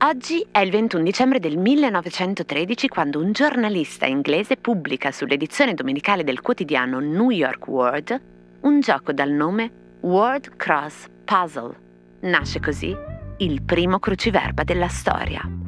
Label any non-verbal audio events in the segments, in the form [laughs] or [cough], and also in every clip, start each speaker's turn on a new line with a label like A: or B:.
A: Oggi è il 21 dicembre del 1913 quando un giornalista inglese pubblica sull'edizione domenicale del quotidiano New York World un gioco dal nome Word Cross Puzzle. Nasce così il primo cruciverba della storia.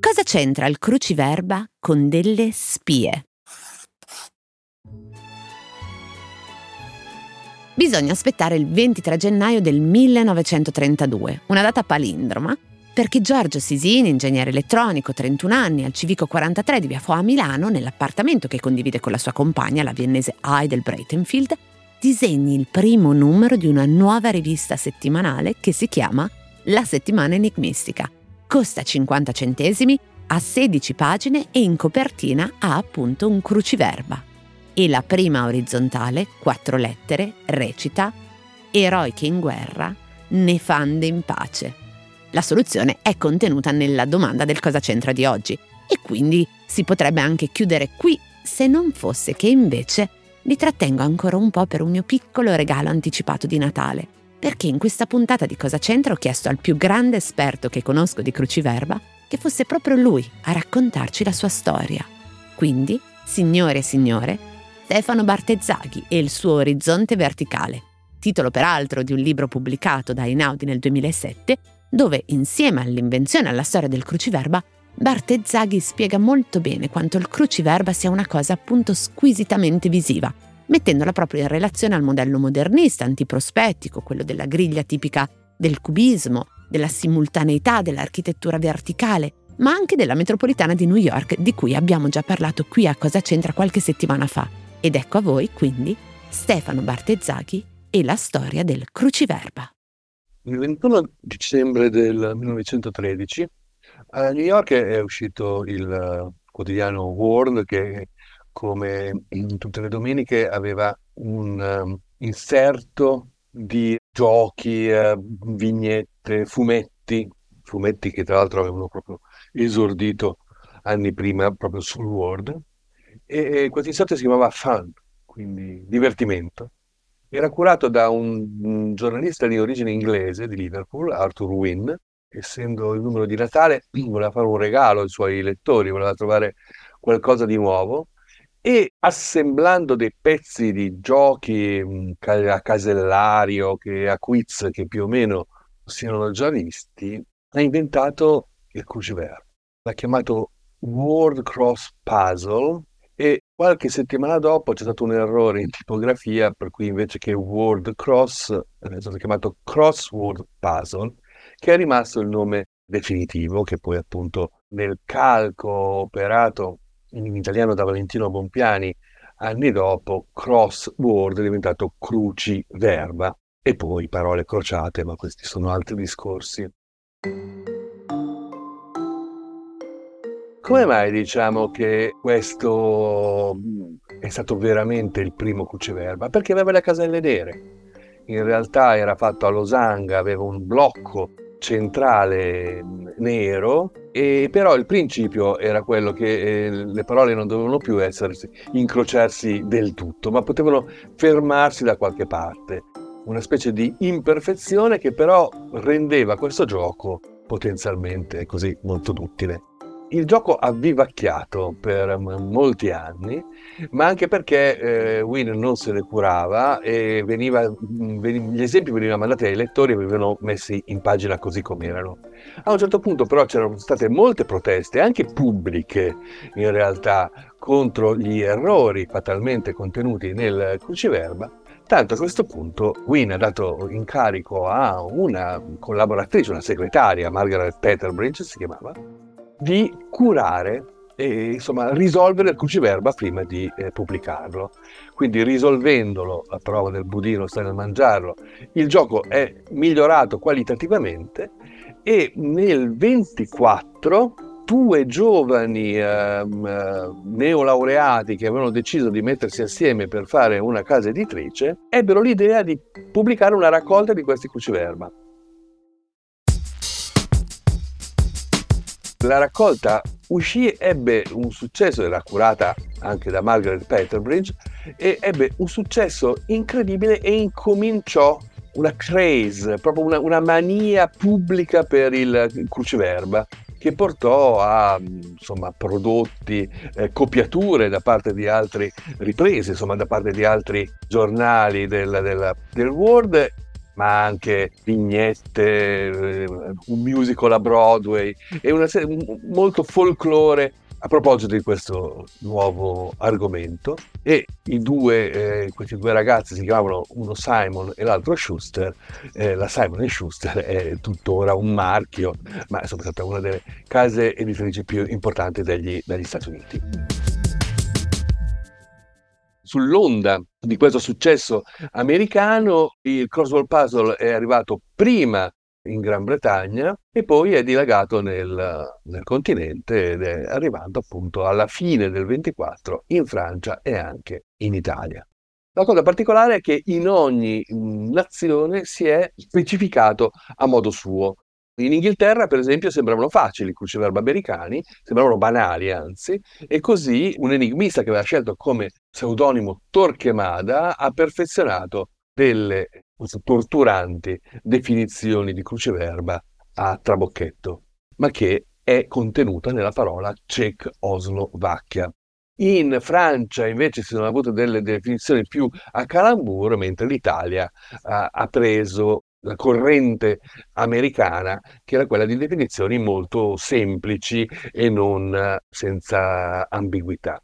A: Cosa c'entra il cruciverba con delle spie? Bisogna aspettare il 23 gennaio del 1932, una data palindroma, perché Giorgio Sisini, ingegnere elettronico, 31 anni, al civico 43 di Via Fo a Milano, nell'appartamento che condivide con la sua compagna, la viennese Heidel Breitenfield, disegni il primo numero di una nuova rivista settimanale che si chiama La Settimana Enigmistica costa 50 centesimi, ha 16 pagine e in copertina ha appunto un cruciverba. E la prima orizzontale, quattro lettere, recita Eroiche in guerra, nefande in pace. La soluzione è contenuta nella domanda del cosa c'entra di oggi e quindi si potrebbe anche chiudere qui se non fosse che invece li trattengo ancora un po' per un mio piccolo regalo anticipato di Natale perché in questa puntata di Cosa c'entra ho chiesto al più grande esperto che conosco di cruciverba che fosse proprio lui a raccontarci la sua storia. Quindi, signore e signore, Stefano Bartezzaghi e il suo Orizzonte Verticale, titolo peraltro di un libro pubblicato da Inaudi nel 2007, dove insieme all'invenzione e alla storia del cruciverba Bartezzaghi spiega molto bene quanto il cruciverba sia una cosa appunto squisitamente visiva mettendola proprio in relazione al modello modernista antiprospettico, quello della griglia tipica del cubismo, della simultaneità dell'architettura verticale, ma anche della metropolitana di New York, di cui abbiamo già parlato qui a Cosa c'entra qualche settimana fa. Ed ecco a voi, quindi, Stefano Bartezzaghi e la storia del cruciverba.
B: Il 21 dicembre del 1913 a New York è uscito il quotidiano World che come tutte le domeniche, aveva un um, inserto di giochi, uh, vignette, fumetti, fumetti che tra l'altro avevano proprio esordito anni prima proprio sul Word. E, questo inserto si chiamava Fun, quindi divertimento. Era curato da un giornalista di origine inglese di Liverpool, Arthur Wynne, essendo il numero di Natale, [clears throat] voleva fare un regalo ai suoi lettori, voleva trovare qualcosa di nuovo e assemblando dei pezzi di giochi mh, a casellario, che, a quiz che più o meno siano già visti, ha inventato il cruciverba. L'ha chiamato Word Cross Puzzle e qualche settimana dopo c'è stato un errore in tipografia per cui invece che Word Cross è stato chiamato Crossword Puzzle che è rimasto il nome definitivo che poi appunto nel calco operato in italiano da Valentino Bompiani, anni dopo crossword è diventato cruciverba e poi parole crociate, ma questi sono altri discorsi. Come mai diciamo che questo è stato veramente il primo cruciverba? Perché aveva le caselle nere. In realtà era fatto a losanga, aveva un blocco centrale nero, e però il principio era quello che eh, le parole non dovevano più essere, incrociarsi del tutto, ma potevano fermarsi da qualche parte. Una specie di imperfezione che però rendeva questo gioco potenzialmente così molto utile il gioco ha vivacchiato per molti anni, ma anche perché eh, Win non se ne curava e veniva, veniva, gli esempi venivano mandati ai lettori e venivano messi in pagina così come erano. A un certo punto però c'erano state molte proteste, anche pubbliche in realtà, contro gli errori fatalmente contenuti nel cruciverba, Tanto a questo punto Wynne ha dato incarico a una collaboratrice, una segretaria, Margaret Peterbridge si chiamava, di curare e insomma risolvere il cruciverba prima di eh, pubblicarlo. Quindi risolvendolo, la prova del budino sta nel mangiarlo, il gioco è migliorato qualitativamente e nel 24 due giovani eh, neolaureati che avevano deciso di mettersi assieme per fare una casa editrice ebbero l'idea di pubblicare una raccolta di questi cruciverba. La raccolta uscì, ebbe un successo, era curata anche da Margaret Peterbridge, e ebbe un successo incredibile e incominciò una craze, proprio una, una mania pubblica per il cruciverba che portò a insomma, prodotti, eh, copiature da parte di altri, riprese insomma, da parte di altri giornali del, del, del World ma anche vignette, eh, un musical a Broadway e una serie, molto folklore a proposito di questo nuovo argomento. E due, eh, questi due ragazzi si chiamavano uno Simon e l'altro Schuster, eh, la Simon Schuster è tuttora un marchio, ma è stata una delle case editrici più importanti degli, degli Stati Uniti sull'onda di questo successo americano, il crossword puzzle è arrivato prima in Gran Bretagna e poi è dilagato nel, nel continente ed è arrivato appunto alla fine del 24 in Francia e anche in Italia. La cosa particolare è che in ogni nazione si è specificato a modo suo. In Inghilterra, per esempio, sembravano facili i cruciverbi americani, sembravano banali anzi, e così un enigmista che aveva scelto come pseudonimo Torquemada ha perfezionato delle torturanti definizioni di cruciverba a trabocchetto, ma che è contenuta nella parola Cecoslovacchia. In Francia invece si sono avute delle definizioni più a calambur, mentre l'Italia ha, ha preso la corrente americana, che era quella di definizioni molto semplici e non senza ambiguità.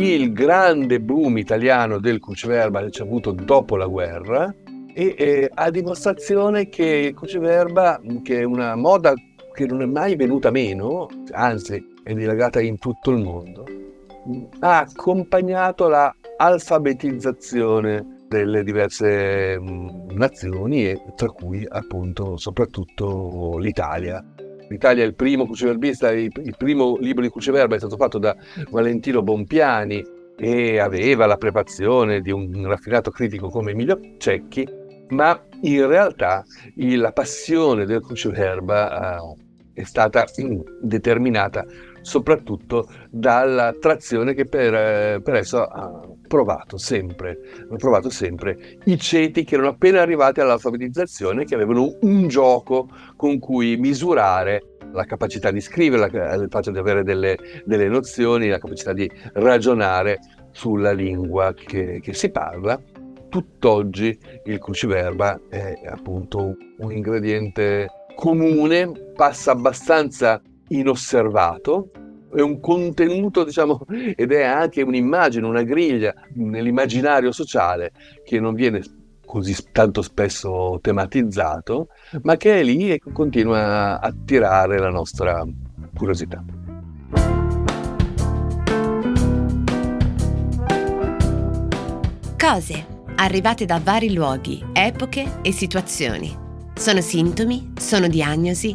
B: Il grande boom italiano del cruciverba c'è avuto dopo la guerra e eh, a dimostrazione che il cruciverba, che è una moda che non è mai venuta meno, anzi è dilagata in tutto il mondo, ha accompagnato la alfabetizzazione delle diverse nazioni tra cui appunto soprattutto l'Italia l'Italia è il primo cruciverbista, il primo libro di cruciverba è stato fatto da Valentino Bompiani e aveva la preparazione di un raffinato critico come Emilio Cecchi, ma in realtà la passione del cruciverba uh, è stata determinata soprattutto dalla trazione che per, eh, per esso ha provato sempre, provato sempre i ceti che erano appena arrivati all'alfabetizzazione, che avevano un gioco con cui misurare la capacità di scrivere, il fatto di avere delle, delle, nozioni, la capacità di ragionare sulla lingua che, che si parla. Tutt'oggi il cruciverba è appunto un ingrediente comune, passa abbastanza inosservato, è un contenuto, diciamo, [laughs] ed è anche un'immagine, una griglia nell'immaginario sociale che non viene così tanto spesso tematizzato, ma che è lì e continua a attirare la nostra curiosità.
A: Cose arrivate da vari luoghi, epoche e situazioni. Sono sintomi, sono diagnosi